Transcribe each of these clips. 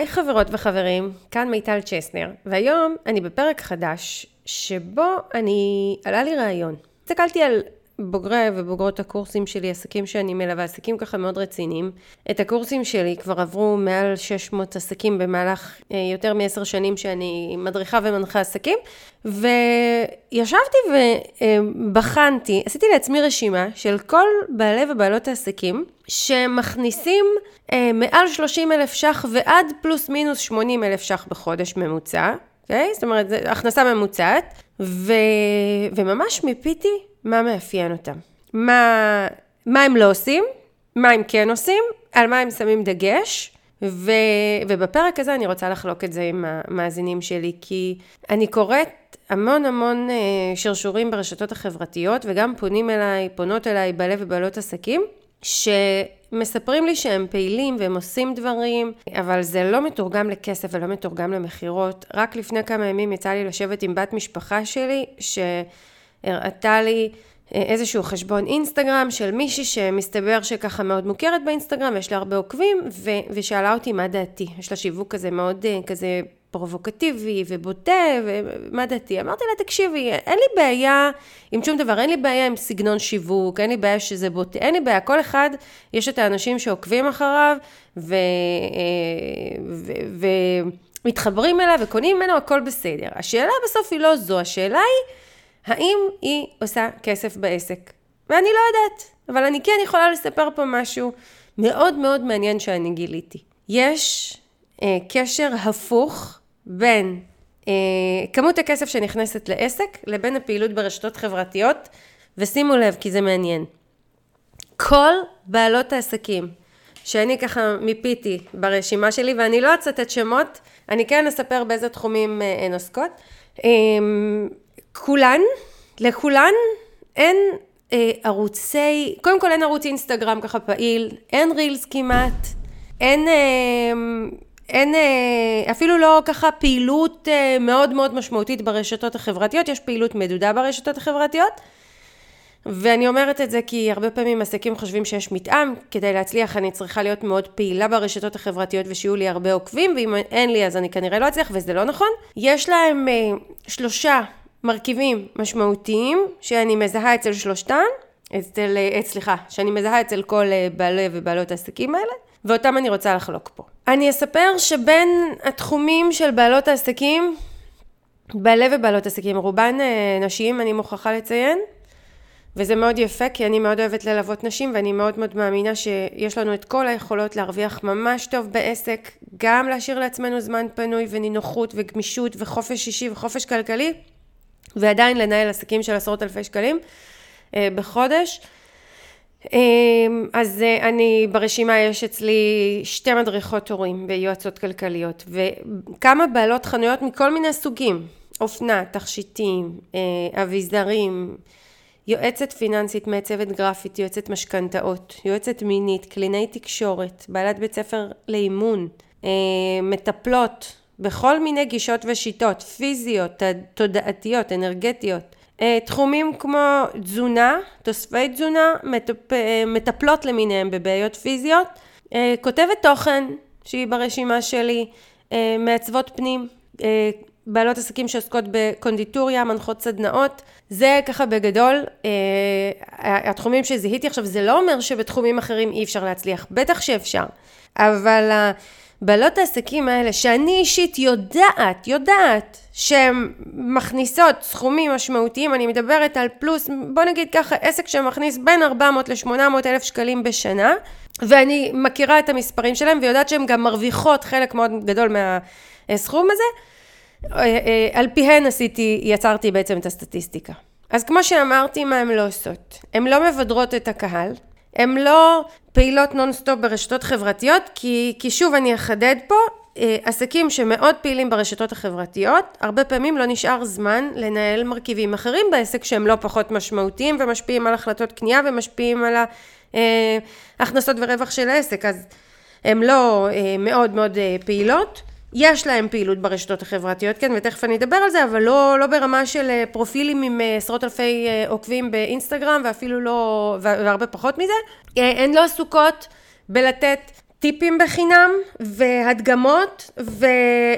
היי חברות וחברים, כאן מיטל צ'סנר, והיום אני בפרק חדש, שבו אני, עלה לי רעיון. הסתכלתי על בוגרי ובוגרות הקורסים שלי, עסקים שאני מלווה, עסקים ככה מאוד רציניים. את הקורסים שלי כבר עברו מעל 600 עסקים במהלך אה, יותר מעשר שנים שאני מדריכה ומנחה עסקים, וישבתי ובחנתי, עשיתי לעצמי רשימה של כל בעלי ובעלות העסקים שמכניסים אה, מעל 30 אלף ש"ח ועד פלוס מינוס 80 אלף ש"ח בחודש ממוצע. Okay? אוקיי? זאת אומרת, זו הכנסה ממוצעת, ו... וממש מיפיתי מה מאפיין אותם. מה, מה הם לא עושים, מה הם כן עושים, על מה הם שמים דגש, ו, ובפרק הזה אני רוצה לחלוק את זה עם המאזינים שלי, כי אני קוראת המון המון אה, שרשורים ברשתות החברתיות, וגם פונים אליי, פונות אליי בעלי ובעלות עסקים, שמספרים לי שהם פעילים והם עושים דברים, אבל זה לא מתורגם לכסף ולא מתורגם למכירות. רק לפני כמה ימים יצא לי לשבת עם בת משפחה שלי, ש... הראתה לי אה, איזשהו חשבון אינסטגרם של מישהי שמסתבר שככה מאוד מוכרת באינסטגרם, ויש לה הרבה עוקבים, ו- ושאלה אותי מה דעתי. יש לה שיווק כזה מאוד אה, כזה פרובוקטיבי ובוטה, ומה דעתי? אמרתי לה, תקשיבי, אין לי בעיה עם שום דבר, אין לי בעיה עם סגנון שיווק, אין לי בעיה שזה בוטה, אין לי בעיה, כל אחד, יש את האנשים שעוקבים אחריו, ו... אה, ו... ו... אליו וקונים ממנו, הכל בסדר. השאלה בסוף היא לא זו, השאלה היא... האם היא עושה כסף בעסק? ואני לא יודעת, אבל אני כן יכולה לספר פה משהו מאוד מאוד מעניין שאני גיליתי. יש אה, קשר הפוך בין אה, כמות הכסף שנכנסת לעסק לבין הפעילות ברשתות חברתיות, ושימו לב כי זה מעניין. כל בעלות העסקים שאני ככה מיפיתי ברשימה שלי, ואני לא אצטט שמות, אני כן אספר באיזה תחומים אה, הן עוסקות. אה, כולן, לכולן אין אה, ערוצי, קודם כל אין ערוץ אינסטגרם ככה פעיל, אין רילס כמעט, אין, אה, אין אה, אפילו לא ככה פעילות אה, מאוד מאוד משמעותית ברשתות החברתיות, יש פעילות מדודה ברשתות החברתיות. ואני אומרת את זה כי הרבה פעמים עסקים חושבים שיש מתאם, כדי להצליח אני צריכה להיות מאוד פעילה ברשתות החברתיות ושיהיו לי הרבה עוקבים, ואם אין לי אז אני כנראה לא אצליח, וזה לא נכון. יש להם אה, שלושה מרכיבים משמעותיים שאני מזהה אצל שלושתן, אצל, אה, סליחה, שאני מזהה אצל כל אה, בעלי ובעלות העסקים האלה, ואותם אני רוצה לחלוק פה. אני אספר שבין התחומים של בעלות העסקים, בעלי ובעלות עסקים, רובן אה, נשים, אני מוכרחה לציין, וזה מאוד יפה כי אני מאוד אוהבת ללוות נשים ואני מאוד מאוד מאמינה שיש לנו את כל היכולות להרוויח ממש טוב בעסק, גם להשאיר לעצמנו זמן פנוי ונינוחות וגמישות וחופש אישי וחופש כלכלי, ועדיין לנהל עסקים של עשרות אלפי שקלים אה, בחודש. אה, אז אה, אני, ברשימה יש אצלי שתי מדריכות הורים ביועצות כלכליות וכמה בעלות חנויות מכל מיני סוגים, אופנה, תכשיטים, אביזרים, יועצת פיננסית, מעצבת גרפית, יועצת משכנתאות, יועצת מינית, קלינאי תקשורת, בעלת בית ספר לאימון, מטפלות, בכל מיני גישות ושיטות, פיזיות, תודעתיות, אנרגטיות. אה, תחומים כמו תזונה, תוספי תזונה, מטפ... אה, מטפלות למיניהם בבעיות פיזיות, אה, כותבת תוכן שהיא ברשימה שלי, מעצבות פנים, בעלות עסקים שעוסקות בקונדיטוריה, מנחות סדנאות, זה ככה בגדול התחומים שזיהיתי עכשיו, זה לא אומר שבתחומים אחרים אי אפשר להצליח, בטח שאפשר, אבל בעלות העסקים האלה, שאני אישית יודעת, יודעת, שהן מכניסות סכומים משמעותיים, אני מדברת על פלוס, בוא נגיד ככה, עסק שמכניס בין 400 ל-800 אלף שקלים בשנה, ואני מכירה את המספרים שלהם ויודעת שהן גם מרוויחות חלק מאוד גדול מהסכום הזה, אה, אה, על פיהן עשיתי, יצרתי בעצם את הסטטיסטיקה. אז כמו שאמרתי, מה הן לא עושות? הן לא מבדרות את הקהל, הן לא פעילות נונסטופ ברשתות חברתיות, כי, כי שוב אני אחדד פה, אה, עסקים שמאוד פעילים ברשתות החברתיות, הרבה פעמים לא נשאר זמן לנהל מרכיבים אחרים בעסק שהם לא פחות משמעותיים ומשפיעים על החלטות קנייה ומשפיעים על ההכנסות אה, ורווח של העסק, אז הן לא אה, מאוד מאוד פעילות. יש להם פעילות ברשתות החברתיות, כן, ותכף אני אדבר על זה, אבל לא, לא ברמה של אה, פרופילים עם אה, עשרות אלפי אה, עוקבים באינסטגרם, ואפילו לא, והרבה פחות מזה. הן לא עסוקות בלתת טיפים בחינם, והדגמות, ו...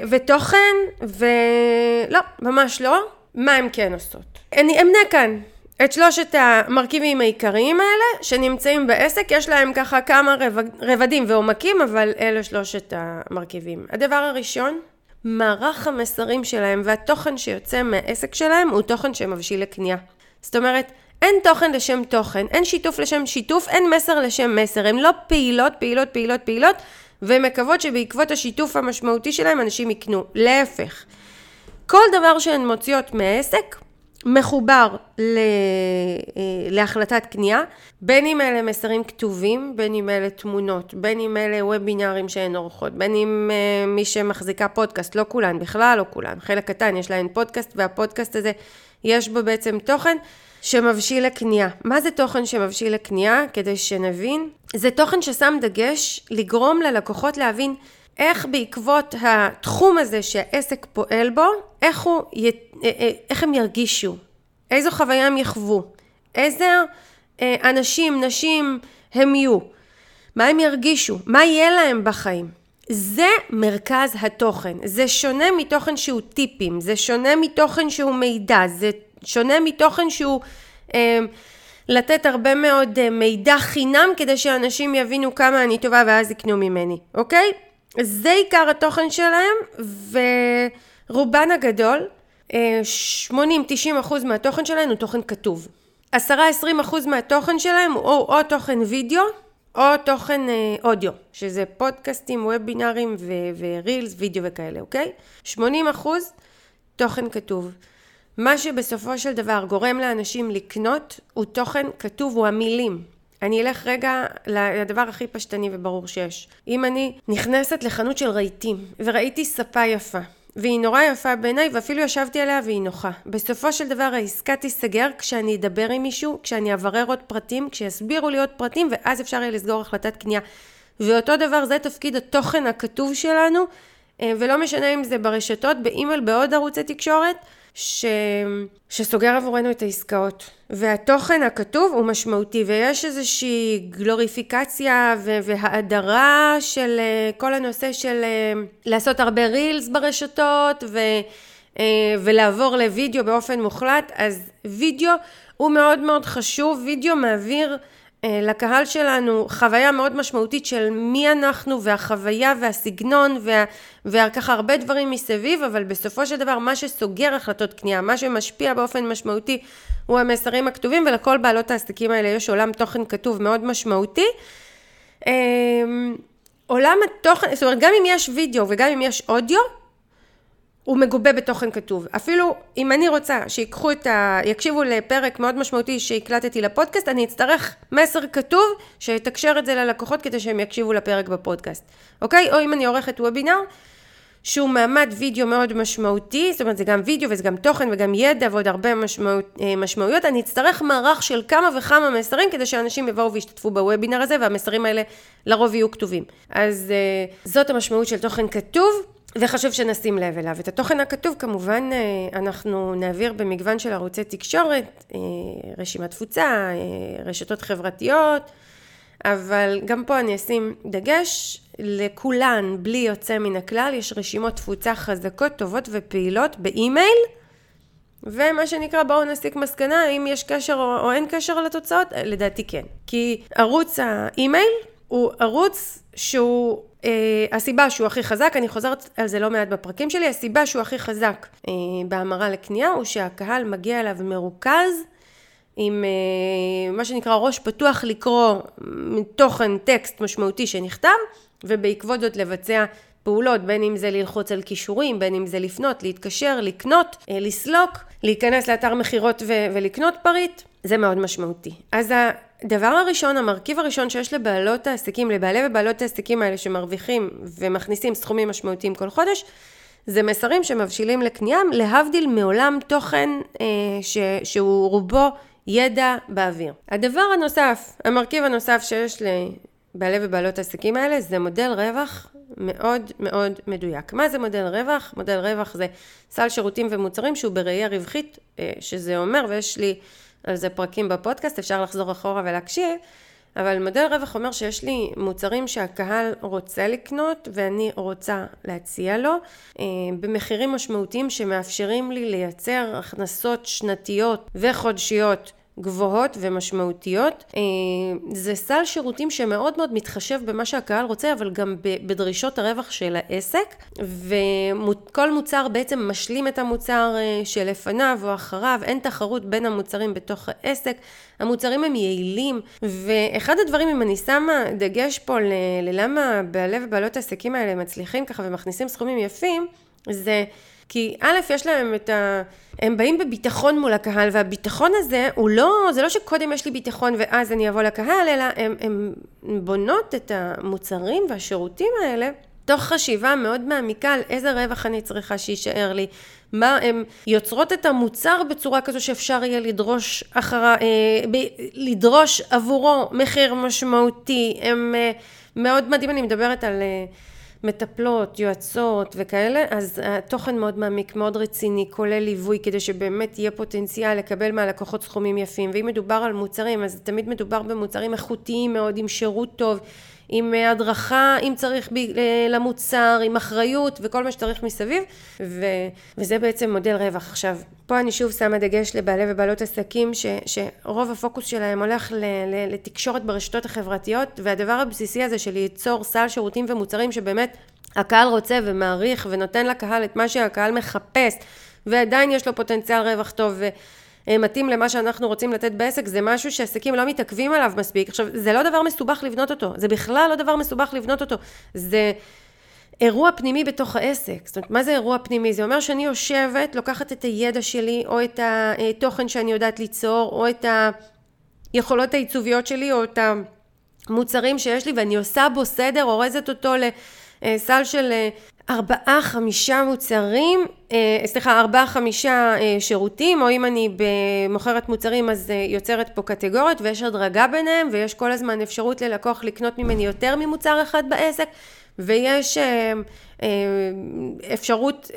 ותוכן, ולא, ממש לא. מה הן כן עושות? אני אמנה כאן את שלושת המרכיבים העיקריים האלה שנמצאים בעסק, יש להם ככה כמה רבדים ועומקים, אבל אלה שלושת המרכיבים. הדבר הראשון, מערך המסרים שלהם והתוכן שיוצא מהעסק שלהם הוא תוכן שמבשיל לקנייה. זאת אומרת, אין תוכן לשם תוכן, אין שיתוף לשם שיתוף, אין מסר לשם מסר, הן לא פעילות, פעילות, פעילות, פעילות, ומקוות שבעקבות השיתוף המשמעותי שלהם אנשים יקנו. להפך. כל דבר שהן מוציאות מהעסק מחובר ל... אה, להחלטת קנייה, בין אם אלה מסרים כתובים, בין אם אלה תמונות, בין אם אלה וובינארים שהן עורכות, בין אם uh, מי שמחזיקה פודקאסט, לא כולן, בכלל לא כולן, חלק קטן יש להן פודקאסט והפודקאסט הזה יש בו בעצם תוכן שמבשיל לקנייה. מה זה תוכן שמבשיל לקנייה? כדי שנבין. זה תוכן ששם דגש לגרום ללקוחות להבין איך בעקבות התחום הזה שהעסק פועל בו, איך, הוא, אה, אה, איך הם ירגישו, איזו חוויה הם יחוו, איזה אה, אנשים, נשים הם יהיו, מה הם ירגישו, מה יהיה להם בחיים. זה מרכז התוכן, זה שונה מתוכן שהוא טיפים, זה שונה מתוכן שהוא מידע, זה שונה מתוכן שהוא אה, לתת הרבה מאוד אה, מידע חינם כדי שאנשים יבינו כמה אני טובה ואז יקנו ממני, אוקיי? זה עיקר התוכן שלהם ורובן הגדול, 80-90 אה, אחוז מהתוכן שלהם הוא תוכן כתוב. 10-20 אחוז מהתוכן שלהם הוא או, תוכן וידאו או תוכן אה, אודיו, שזה פודקאסטים, וובינארים ורילס, וידאו וכאלה, אוקיי? 80 אחוז תוכן כתוב. מה שבסופו של דבר גורם לאנשים לקנות הוא תוכן כתוב, הוא המילים. אני אלך רגע לדבר הכי פשטני וברור שיש. אם אני נכנסת לחנות של רהיטים וראיתי ספה יפה והיא נורא יפה בעיניי ואפילו ישבתי עליה והיא נוחה. בסופו של דבר העסקה תיסגר כשאני אדבר עם מישהו, כשאני אברר עוד פרטים, כשיסבירו לי עוד פרטים ואז אפשר יהיה לסגור החלטת קנייה. ואותו דבר זה תפקיד התוכן הכתוב שלנו אה, ולא משנה אם זה ברשתות, באימייל, בעוד ערוצי תקשורת. ש... שסוגר עבורנו את העסקאות. והתוכן הכתוב הוא משמעותי, ויש איזושהי גלוריפיקציה ו... והאדרה של אה, כל הנושא של אה, לעשות הרבה רילס ברשתות ו... אה, ולעבור לוידאו באופן מוחלט, אז וידאו הוא מאוד מאוד חשוב, וידאו מעביר לקהל שלנו חוויה מאוד משמעותית של מי אנחנו והחוויה והסגנון וה, וככה הרבה דברים מסביב, אבל בסופו של דבר מה שסוגר החלטות קנייה, מה שמשפיע באופן משמעותי הוא המסרים הכתובים ולכל בעלות העסקים האלה יש עולם תוכן כתוב מאוד משמעותי. אה, עולם התוכן, זאת אומרת גם אם יש וידאו וגם אם יש אודיו, הוא מגובה בתוכן כתוב. אפילו אם אני רוצה שיקחו את ה... יקשיבו לפרק מאוד משמעותי שהקלטתי לפודקאסט, אני אצטרך מסר כתוב שיתקשר את זה ללקוחות כדי שהם יקשיבו לפרק בפודקאסט, אוקיי? או אם אני עורכת וובינר, שהוא מעמד וידאו מאוד משמעותי, זאת אומרת זה גם וידאו וזה גם תוכן וגם ידע ועוד הרבה משמעות, אה, משמעויות, אני אצטרך מערך של כמה וכמה מסרים כדי שאנשים יבואו וישתתפו בוובינר הזה והמסרים האלה לרוב יהיו כתובים. אז אה, זאת המשמעות של תוכן כתוב. וחשוב שנשים לב אליו. את התוכן הכתוב כמובן אה, אנחנו נעביר במגוון של ערוצי תקשורת, אה, רשימת תפוצה, אה, רשתות חברתיות, אבל גם פה אני אשים דגש, לכולן, בלי יוצא מן הכלל, יש רשימות תפוצה חזקות, טובות ופעילות באימייל, ומה שנקרא בואו נסיק מסקנה, האם יש קשר או אין קשר לתוצאות, לדעתי כן. כי ערוץ האימייל הוא ערוץ שהוא אה, הסיבה שהוא הכי חזק, אני חוזרת על זה לא מעט בפרקים שלי, הסיבה שהוא הכי חזק אה, בהמרה לקנייה הוא שהקהל מגיע אליו מרוכז עם אה, מה שנקרא ראש פתוח לקרוא תוכן טקסט משמעותי שנכתב ובעקבות זאת לבצע פעולות, בין אם זה ללחוץ על כישורים, בין אם זה לפנות, להתקשר, לקנות, לסלוק, להיכנס לאתר מכירות ולקנות פריט, זה מאוד משמעותי. אז הדבר הראשון, המרכיב הראשון שיש לבעלות העסקים, לבעלי ובעלות העסקים האלה שמרוויחים ומכניסים סכומים משמעותיים כל חודש, זה מסרים שמבשילים לקנייה, להבדיל מעולם תוכן אה, ש, שהוא רובו ידע באוויר. הדבר הנוסף, המרכיב הנוסף שיש לבעלי ובעלות העסקים האלה, זה מודל רווח מאוד מאוד מדויק. מה זה מודל רווח? מודל רווח זה סל שירותים ומוצרים שהוא בראייה רווחית, אה, שזה אומר, ויש לי על זה פרקים בפודקאסט, אפשר לחזור אחורה ולהקשיב, אבל מודל רווח אומר שיש לי מוצרים שהקהל רוצה לקנות ואני רוצה להציע לו אה, במחירים משמעותיים שמאפשרים לי לייצר הכנסות שנתיות וחודשיות גבוהות ומשמעותיות. אה, זה סל שירותים שמאוד מאוד מתחשב במה שהקהל רוצה, אבל גם בדרישות הרווח של העסק, וכל מוצר בעצם משלים את המוצר אה, שלפניו או אחריו, אין תחרות בין המוצרים בתוך העסק, המוצרים הם יעילים, ואחד הדברים, אם אני שמה דגש פה ללמה בעלי ובעלות העסקים האלה מצליחים ככה ומכניסים סכומים יפים, זה כי א', יש להם את ה... הם באים בביטחון מול הקהל, והביטחון הזה הוא לא, זה לא שקודם יש לי ביטחון ואז אני אבוא לקהל, אלא הם, בונות את המוצרים והשירותים האלה תוך חשיבה מאוד מעמיקה על איזה רווח אני צריכה שיישאר לי, מה הן יוצרות את המוצר בצורה כזו שאפשר יהיה לדרוש אחרה, אה, ב, לדרוש עבורו מחיר משמעותי, הם אה, מאוד מדהים, אני מדברת על אה, מטפלות, יועצות וכאלה, אז התוכן מאוד מעמיק, מאוד רציני, כולל ליווי, כדי שבאמת יהיה פוטנציאל לקבל מהלקוחות סכומים יפים. ואם מדובר על מוצרים, אז תמיד מדובר במוצרים איכותיים מאוד, עם שירות טוב, עם הדרכה, אם צריך ב, למוצר, עם אחריות וכל מה שצריך מסביב, ו, וזה בעצם מודל רווח. עכשיו, פה אני שוב שמה דגש לבעלי ובעלות עסקים, ש, שרוב הפוקוס שלהם הולך ל, ל, לתקשורת ברשתות החברתיות, והדבר הבסיסי הזה של ליצור סל שירותים ומוצרים שבאמת הקהל רוצה ומעריך ונותן לקהל את מה שהקהל מחפש, ועדיין יש לו פוטנציאל רווח טוב. ו, אה, מתאים למה שאנחנו רוצים לתת בעסק, זה משהו שעסקים לא מתעכבים עליו מספיק. עכשיו, זה לא דבר מסובך לבנות אותו, זה בכלל לא דבר מסובך לבנות אותו. זה אירוע פנימי בתוך העסק. זאת אומרת, מה זה אירוע פנימי? זה אומר שאני יושבת, לוקחת את הידע שלי, או את התוכן שאני יודעת ליצור, או את היכולות העיצוביות שלי, או את המוצרים שיש לי, ואני עושה בו סדר, אורזת אותו לסל של אה, ארבעה חמישה מוצרים, אה, סליחה ארבעה חמישה אה, שירותים או אם אני מוכרת מוצרים אז אה, יוצרת פה קטגוריות ויש הדרגה ביניהם ויש כל הזמן אפשרות ללקוח לקנות ממני יותר ממוצר אחד בעסק ויש אפשרות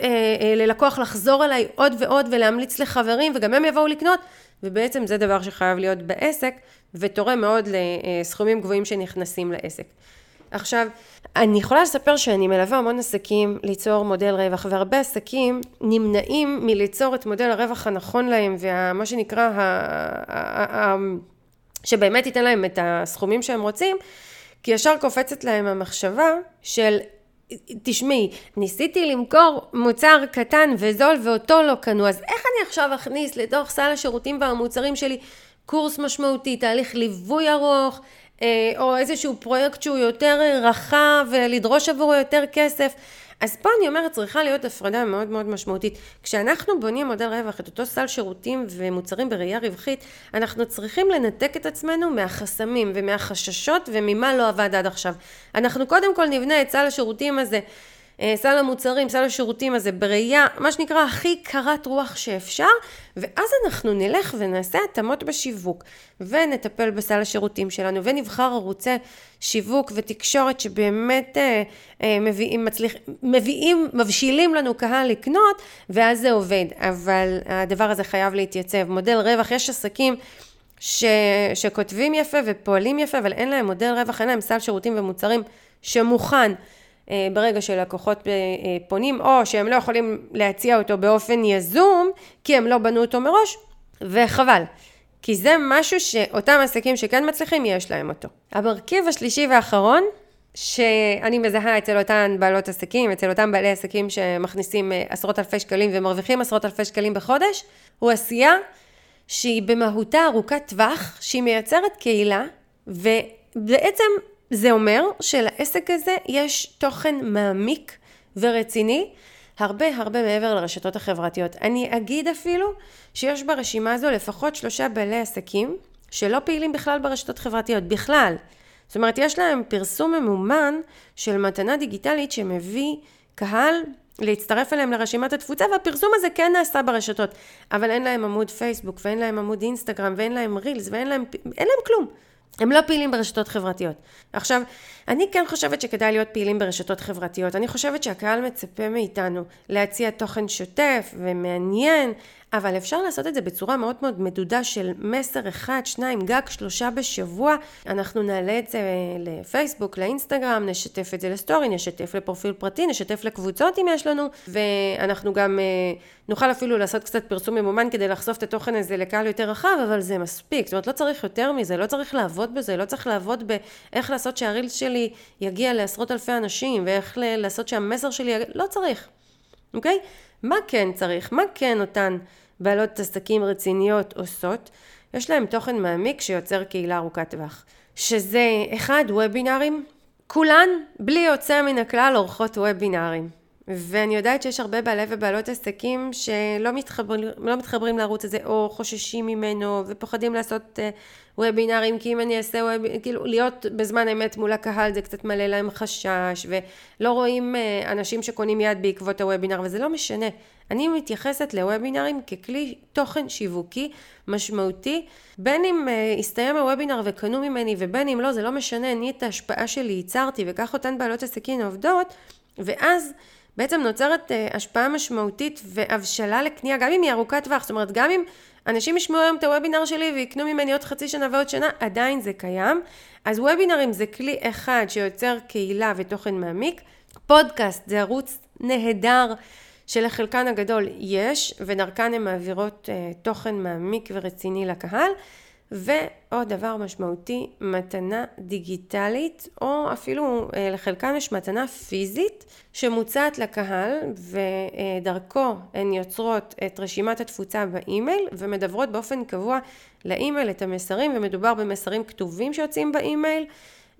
ללקוח לחזור אליי עוד ועוד ולהמליץ לחברים וגם הם יבואו לקנות ובעצם זה דבר שחייב להיות בעסק ותורם מאוד לסכומים גבוהים שנכנסים לעסק. עכשיו, אני יכולה לספר שאני מלווה המון עסקים ליצור מודל רווח, והרבה עסקים נמנעים מליצור את מודל הרווח הנכון להם, ומה שנקרא, ה, ה, ה, שבאמת ייתן להם את הסכומים שהם רוצים, כי ישר קופצת להם המחשבה של תשמעי, ניסיתי למכור מוצר קטן וזול ואותו לא קנו, אז איך אני עכשיו אכניס לתוך סל השירותים והמוצרים שלי קורס משמעותי, תהליך ליווי ארוך, או איזשהו פרויקט שהוא יותר אה, רחב ולדרוש עבורו יותר כסף. אז פה אני אומרת צריכה להיות הפרדה מאוד מאוד משמעותית. כשאנחנו בונים מודל רווח, את אותו סל שירותים ומוצרים בראייה רווחית, אנחנו צריכים לנתק את עצמנו מהחסמים ומהחששות וממה לא עבד עד עכשיו. אנחנו קודם כל נבנה את סל השירותים הזה אה, סל המוצרים, סל השירותים הזה, בראייה, מה שנקרא, הכי קרת רוח שאפשר, ואז אנחנו נלך ונעשה התאמות בשיווק, ונטפל בסל השירותים שלנו, ונבחר ערוצי שיווק ותקשורת שבאמת אה, אה, מביאים, מצליח, מביאים, מבשילים לנו קהל לקנות, ואז זה עובד. אבל הדבר הזה חייב להתייצב. מודל רווח, יש עסקים ש, שכותבים יפה ופועלים יפה, אבל אין להם מודל רווח, אין להם סל שירותים ומוצרים שמוכן. אה, ברגע שלקוחות אה, אה, פונים, או שהם לא יכולים להציע אותו באופן יזום, כי הם לא בנו אותו מראש, וחבל. כי זה משהו שאותם עסקים שכן מצליחים, יש להם אותו. המרכיב השלישי והאחרון, שאני מזהה אצל אותן בעלות עסקים, אצל אותם בעלי עסקים שמכניסים עשרות אלפי שקלים ומרוויחים עשרות אלפי שקלים בחודש, הוא עשייה שהיא במהותה ארוכת טווח, שהיא מייצרת קהילה, ובעצם זה אומר שלעסק הזה יש תוכן מעמיק ורציני, הרבה הרבה מעבר לרשתות החברתיות. אני אגיד אפילו שיש ברשימה הזו לפחות שלושה בעלי עסקים שלא פעילים בכלל ברשתות חברתיות, בכלל. זאת אומרת, יש להם פרסום ממומן של מתנה דיגיטלית שמביא קהל להצטרף אליהם לרשימת התפוצה, והפרסום הזה כן נעשה ברשתות, אבל אין להם עמוד פייסבוק, ואין להם עמוד אינסטגרם, ואין להם רילס, ואין להם, אין להם כלום. הם לא פעילים ברשתות חברתיות. עכשיו, אני כן חושבת שכדאי להיות פעילים ברשתות חברתיות. אני חושבת שהקהל מצפה מאיתנו להציע תוכן שוטף ומעניין, אבל אפשר לעשות את זה בצורה מאוד מאוד מדודה של מסר אחד, שניים, גג שלושה בשבוע. אנחנו נעלה את זה לפייסבוק, לאינסטגרם, נשתף את זה לסטורי, נשתף לפרופיל פרטי, נשתף לקבוצות אם יש לנו, ואנחנו גם אה, נוכל אפילו לעשות קצת פרסום ממומן כדי לחשוף את התוכן הזה לקהל יותר רחב, אבל זה מספיק. זאת אומרת, לא צריך יותר מזה, לא צריך לעבוד בזה, לא צריך לעבוד באיך לעשות שהרילס שלי יגיע לעשרות אלפי אנשים, ואיך לעשות שהמסר שלי יגיע, לא צריך, אוקיי? מה כן צריך? מה כן אותן בעלות עסקים רציניות עושות? יש להם תוכן מעמיק שיוצר קהילה ארוכת טווח. שזה, אחד, וובינארים. כולן, בלי יוצא מן הכלל, עורכות וובינארים. ואני יודעת שיש הרבה בעלי ובעלות עסקים שלא מתחברים, לא מתחברים לערוץ הזה, או חוששים ממנו, ופוחדים לעשות uh, וובינארים, כי אם אני אעשה וובינארים, כאילו להיות בזמן אמת מול הקהל זה קצת מלא להם חשש, ולא רואים uh, אנשים שקונים יד בעקבות הוובינר, וזה לא משנה. אני מתייחסת לוובינרים ככלי תוכן שיווקי משמעותי, בין אם uh, הסתיים הוובינר וקנו ממני, ובין אם לא, זה לא משנה, אני את ההשפעה שלי ייצרתי, וכך אותן בעלות עסקים עובדות, ואז בעצם נוצרת uh, השפעה משמעותית והבשלה לקנייה, גם אם היא ארוכת טווח, זאת אומרת, גם אם אנשים ישמעו היום את הוובינר שלי ויקנו ממני עוד חצי שנה ועוד שנה, עדיין זה קיים. אז וובינרים זה כלי אחד שיוצר קהילה ותוכן מעמיק. פודקאסט זה ערוץ נהדר שלחלקן הגדול יש, ודרכן הן מעבירות אה, תוכן מעמיק ורציני לקהל. ועוד דבר משמעותי, מתנה דיגיטלית, או אפילו אה, לחלקם יש מתנה פיזית שמוצעת לקהל, ודרכו הן יוצרות את רשימת התפוצה באימייל, ומדברות באופן קבוע לאימייל את המסרים, ומדובר במסרים כתובים שיוצאים באימייל.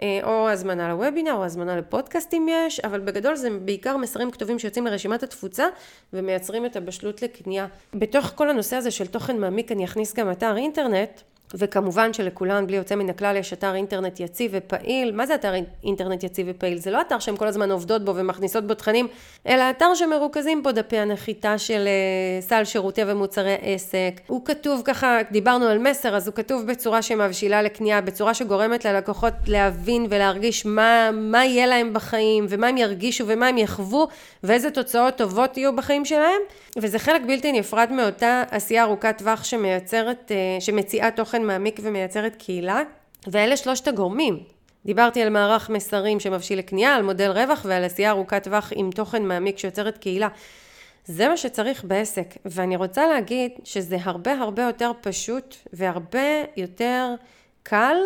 אה, או הזמנה לוובינר, או הזמנה לפודקאסט אם יש, אבל בגדול זה בעיקר מסרים כתובים שיוצאים לרשימת התפוצה ומייצרים את הבשלות לקנייה. בתוך כל הנושא הזה של תוכן מעמיק אני אכניס גם אתר אינטרנט, וכמובן שלכולן בלי יוצא מן הכלל יש אתר אינטרנט יציב ופעיל. מה זה אתר אינטרנט יציב ופעיל? זה לא אתר שהן כל הזמן עובדות בו ומכניסות בו תכנים, אלא אתר שמרוכזים בו דפי הנחיתה של uh, סל שירותי ומוצרי עסק. הוא כתוב ככה, דיברנו על מסר, אז הוא כתוב בצורה שמבשילה לקנייה, בצורה שגורמת ללקוחות להבין ולהרגיש מה, מה יהיה להם בחיים, ומה הם ירגישו ומה הם יחוו, ואיזה תוצאות טובות יהיו בחיים שלהם. וזה חלק בלתי נפרד מאותה עשייה ארוכת טווח שמייצרת, uh, שמציעה תוכן מעמיק ומייצרת קהילה, ואלה שלושת הגורמים. דיברתי על מערך מסרים שמבשיל לקנייה, על מודל רווח ועל עשייה ארוכת טווח עם תוכן מעמיק שיוצרת קהילה. זה מה שצריך בעסק, ואני רוצה להגיד שזה הרבה הרבה יותר פשוט והרבה יותר קל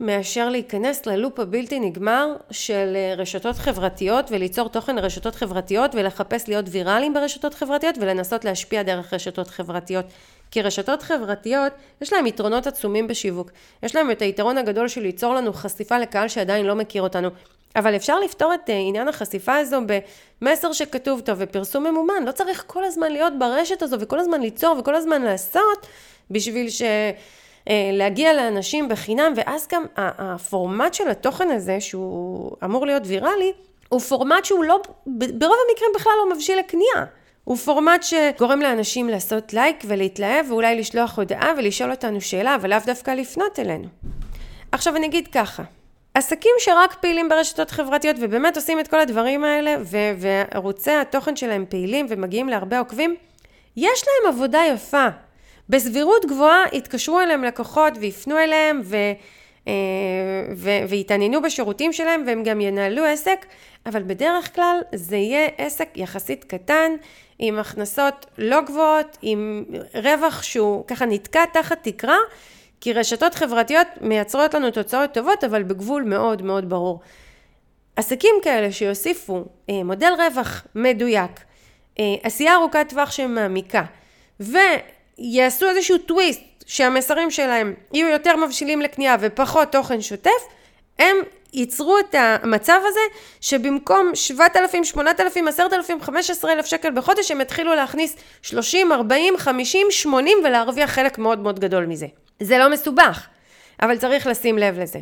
מאשר להיכנס ללופ הבלתי נגמר של רשתות חברתיות וליצור תוכן לרשתות חברתיות ולחפש להיות ויראליים ברשתות חברתיות ולנסות להשפיע דרך רשתות חברתיות. כי רשתות חברתיות, יש להם יתרונות עצומים בשיווק. יש להם את היתרון הגדול של ליצור לנו חשיפה לקהל שעדיין לא מכיר אותנו. אבל אפשר לפתור את אה, עניין החשיפה הזו במסר שכתוב טוב ופרסום ממומן. לא צריך כל הזמן להיות ברשת הזו וכל הזמן ליצור וכל הזמן לעשות בשביל ש... אה, להגיע לאנשים בחינם, ואז גם הפורמט של התוכן הזה, שהוא אמור להיות ויראלי, הוא פורמט שהוא לא, ברוב המקרים בכלל לא מבשיל לקנייה. הוא פורמט שגורם לאנשים לעשות לייק ולהתלהב ואולי לשלוח הודעה ולשאול אותנו שאלה, אבל לאו דווקא לפנות אלינו. עכשיו אני אגיד ככה, עסקים שרק פעילים ברשתות חברתיות ובאמת עושים את כל הדברים האלה ו- וערוצי התוכן שלהם פעילים ומגיעים להרבה עוקבים, יש להם עבודה יפה. בסבירות גבוהה יתקשרו אליהם לקוחות ויפנו אליהם ו... אה, ויתעניינו בשירותים שלהם והם גם ינהלו עסק, אבל בדרך כלל זה יהיה עסק יחסית קטן, עם הכנסות לא גבוהות, עם רווח שהוא ככה נתקע תחת תקרה, כי רשתות חברתיות מייצרות לנו תוצאות טובות, אבל בגבול מאוד מאוד ברור. עסקים כאלה שיוסיפו אה, מודל רווח מדויק, אה, עשייה ארוכת טווח שמעמיקה, ויעשו איזשהו טוויסט שהמסרים שלהם יהיו יותר מבשילים לקנייה ופחות תוכן שוטף, הם ייצרו את המצב הזה שבמקום 7,000, 8,000, 10,000, 15,000 שקל בחודש הם יתחילו להכניס 30, 40, 50, 80 ולהרוויח חלק מאוד מאוד גדול מזה. זה לא מסובך, אבל צריך לשים לב לזה.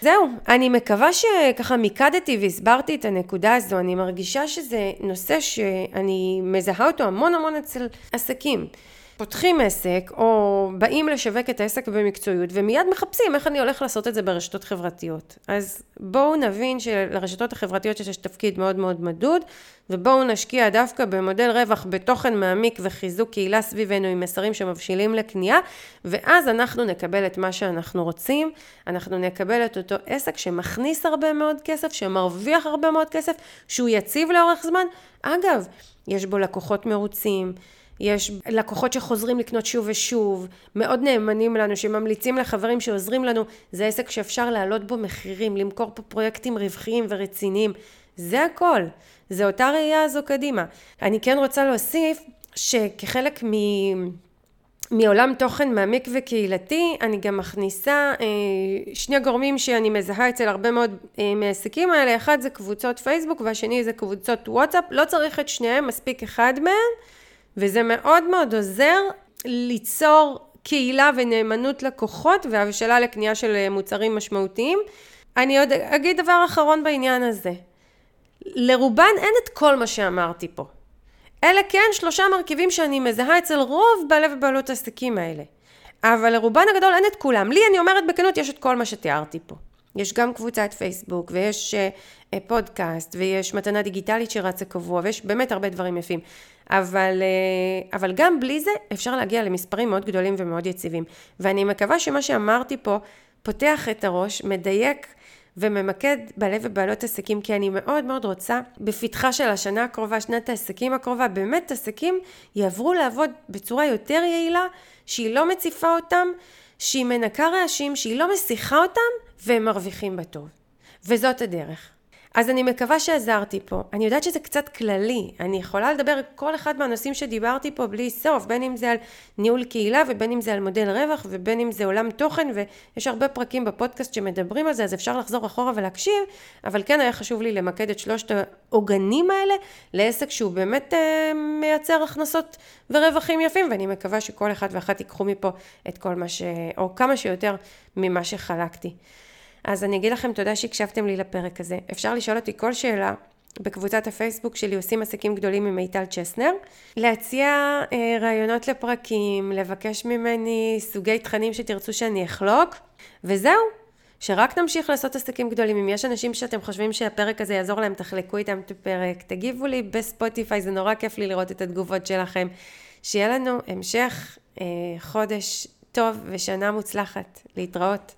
זהו, אני מקווה שככה מיקדתי והסברתי את הנקודה הזו, אני מרגישה שזה נושא שאני מזהה אותו המון המון אצל עסקים. פותחים עסק, או באים לשווק את העסק במקצועיות, ומיד מחפשים איך אני הולך לעשות את זה ברשתות חברתיות. אז בואו נבין שלרשתות החברתיות יש תפקיד מאוד מאוד מדוד, ובואו נשקיע דווקא במודל רווח בתוכן מעמיק וחיזוק קהילה סביבנו עם מסרים שמבשילים לקנייה, ואז אנחנו נקבל את מה שאנחנו רוצים, אנחנו נקבל את אותו עסק שמכניס הרבה מאוד כסף, שמרוויח הרבה מאוד כסף, שהוא יציב לאורך זמן. אגב, יש בו לקוחות מרוצים, יש לקוחות שחוזרים לקנות שוב ושוב, מאוד נאמנים לנו, שממליצים לחברים שעוזרים לנו, זה עסק שאפשר להעלות בו מחירים, למכור פה פרויקטים רווחיים ורציניים, זה הכל, זה אותה ראייה הזו קדימה. אני כן רוצה להוסיף שכחלק מ... מעולם תוכן מעמיק וקהילתי, אני גם מכניסה אה, שני גורמים שאני מזהה אצל הרבה מאוד אה, מעסקים האלה, אחד זה קבוצות פייסבוק והשני זה קבוצות וואטסאפ, לא צריך את שניהם, מספיק אחד מהם. וזה מאוד מאוד עוזר ליצור קהילה ונאמנות לקוחות והבשלה לקנייה של אה, מוצרים משמעותיים. אני עוד אגיד דבר אחרון בעניין הזה. לרובן אין את כל מה שאמרתי פה. אלה כן שלושה מרכיבים שאני מזהה אצל רוב בעלי ובעלות העסקים האלה. אבל לרובן הגדול אין את כולם. לי, אני אומרת בכנות, יש את כל מה שתיארתי פה. יש גם קבוצת פייסבוק, ויש uh, פודקאסט, ויש מתנה דיגיטלית שרצה קבוע, ויש באמת הרבה דברים יפים. אבל, uh, אבל גם בלי זה אפשר להגיע למספרים מאוד גדולים ומאוד יציבים. ואני מקווה שמה שאמרתי פה פותח את הראש, מדייק וממקד בעלי ובעלות עסקים, כי אני מאוד מאוד רוצה בפתחה של השנה הקרובה, שנת העסקים הקרובה, באמת עסקים יעברו לעבוד בצורה יותר יעילה, שהיא לא מציפה אותם, שהיא מנקה רעשים, שהיא לא מסיחה אותם, והם מרוויחים בטוב. וזאת הדרך. אז אני מקווה שעזרתי פה. אני יודעת שזה קצת כללי. אני יכולה לדבר כל אחד מהנושאים שדיברתי פה בלי סוף, בין אם זה על ניהול קהילה ובין אם זה על מודל רווח ובין אם זה עולם תוכן ויש הרבה פרקים בפודקאסט שמדברים על זה, אז אפשר לחזור אחורה ולהקשיב, אבל כן היה חשוב לי למקד את שלושת העוגנים האלה לעסק שהוא באמת אה, מייצר הכנסות ורווחים יפים, ואני מקווה שכל אחד ואחת ייקחו מפה את כל מה ש... או כמה שיותר ממה שחלקתי. אז אני אגיד לכם תודה שהקשבתם לי לפרק הזה. אפשר לשאול אותי כל שאלה בקבוצת הפייסבוק שלי עושים עסקים גדולים עם מיטל צ'סנר, להציע אה, רעיונות לפרקים, לבקש ממני סוגי תכנים שתרצו שאני אחלוק, וזהו. שרק נמשיך לעשות עסקים גדולים. אם יש אנשים שאתם חושבים שהפרק הזה יעזור להם, תחלקו איתם את הפרק, תגיבו לי בספוטיפיי, זה נורא כיף לי לראות את התגובות שלכם. שיהיה לנו המשך אה, חודש טוב ושנה מוצלחת. להתראות.